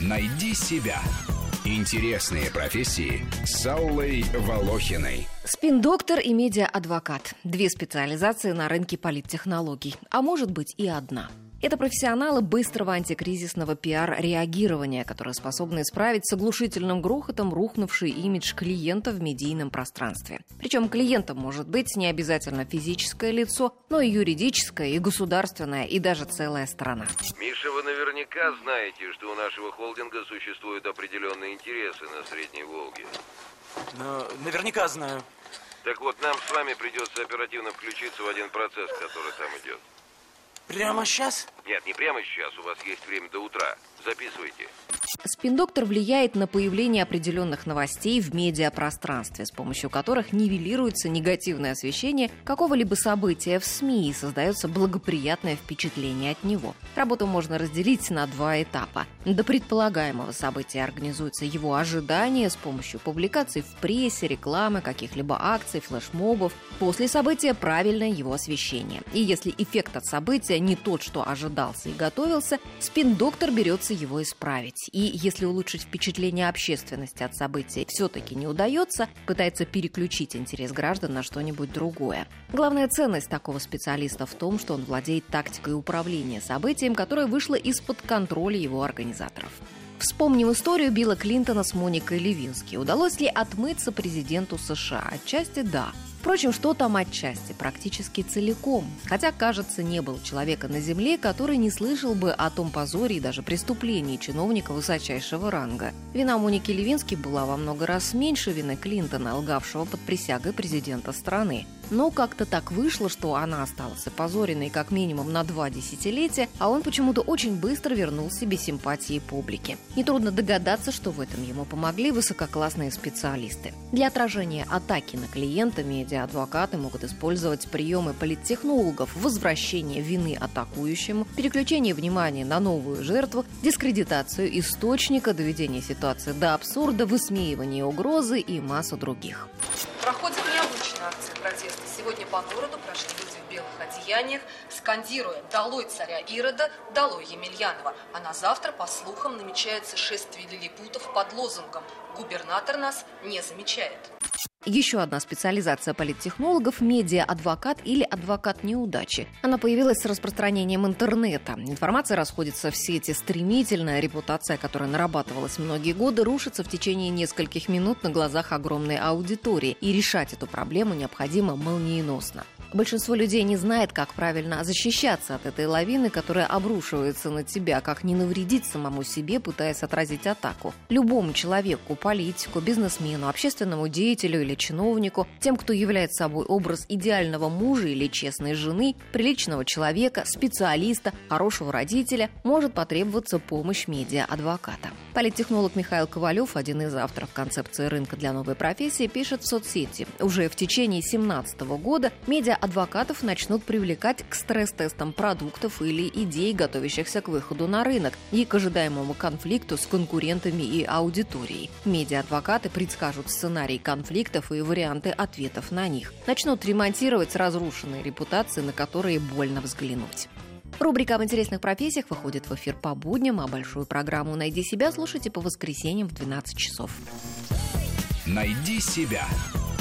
Найди себя. Интересные профессии с Аллой Волохиной. Спин-доктор и медиа-адвокат. Две специализации на рынке политтехнологий. А может быть и одна – это профессионалы быстрого антикризисного пиар-реагирования, которые способны исправить с оглушительным грохотом рухнувший имидж клиента в медийном пространстве. Причем клиентом может быть не обязательно физическое лицо, но и юридическое, и государственное, и даже целая страна. Миша, вы наверняка знаете, что у нашего холдинга существуют определенные интересы на Средней Волге. Но наверняка знаю. Так вот, нам с вами придется оперативно включиться в один процесс, который там идет. Прямо сейчас? Нет, не прямо сейчас. У вас есть время до утра. Записывайте. Спин-доктор влияет на появление определенных новостей в медиапространстве, с помощью которых нивелируется негативное освещение какого-либо события в СМИ и создается благоприятное впечатление от него. Работу можно разделить на два этапа. До предполагаемого события организуется его ожидание с помощью публикаций в прессе, рекламы, каких-либо акций, флешмобов. После события правильное его освещение. И если эффект от события не тот, что ожидался и готовился, спин-доктор берется его исправить. Если улучшить впечатление общественности от событий все-таки не удается, пытается переключить интерес граждан на что-нибудь другое. Главная ценность такого специалиста в том, что он владеет тактикой управления событием, которое вышло из-под контроля его организаторов. Вспомним историю Билла Клинтона с Моникой Левински. Удалось ли отмыться президенту США? Отчасти да. Впрочем, что там отчасти, практически целиком. Хотя, кажется, не было человека на Земле, который не слышал бы о том позоре и даже преступлении чиновника высочайшего ранга. Вина Моники Левински была во много раз меньше вины Клинтона, лгавшего под присягой президента страны. Но как-то так вышло, что она осталась опозоренной как минимум на два десятилетия, а он почему-то очень быстро вернул себе симпатии публики. Нетрудно догадаться, что в этом ему помогли высококлассные специалисты. Для отражения атаки на клиента медиа-адвокаты могут использовать приемы политтехнологов, возвращение вины атакующему, переключение внимания на новую жертву, дискредитацию источника, доведение ситуации до абсурда, высмеивание угрозы и массу других. Проходит. Сегодня по городу прошли люди в белых одеяниях, скандируя «Долой царя Ирода, долой Емельянова». А на завтра, по слухам, намечается шествие лилипутов под лозунгом «Губернатор нас не замечает». Еще одна специализация политтехнологов – медиа-адвокат или адвокат неудачи. Она появилась с распространением интернета. Информация расходится в сети стремительно, репутация, которая нарабатывалась многие годы, рушится в течение нескольких минут на глазах огромной аудитории, и решать эту проблему необходимо молниеносно. Большинство людей не знает, как правильно защищаться от этой лавины, которая обрушивается на тебя, как не навредить самому себе, пытаясь отразить атаку. Любому человеку, политику, бизнесмену, общественному деятелю или чиновнику, тем, кто является собой образ идеального мужа или честной жены, приличного человека, специалиста, хорошего родителя, может потребоваться помощь медиа-адвоката. Политтехнолог Михаил Ковалев, один из авторов концепции рынка для новой профессии, пишет в соцсети. Уже в течение 2017 года медиа-адвокатов начнут привлекать к стресс-тестам продуктов или идей, готовящихся к выходу на рынок и к ожидаемому конфликту с конкурентами и аудиторией. Медиа-адвокаты предскажут сценарий конфликтов и варианты ответов на них. Начнут ремонтировать разрушенные репутации, на которые больно взглянуть. Рубрика об интересных профессиях выходит в эфир по будням, а большую программу «Найди себя» слушайте по воскресеньям в 12 часов. Найди себя.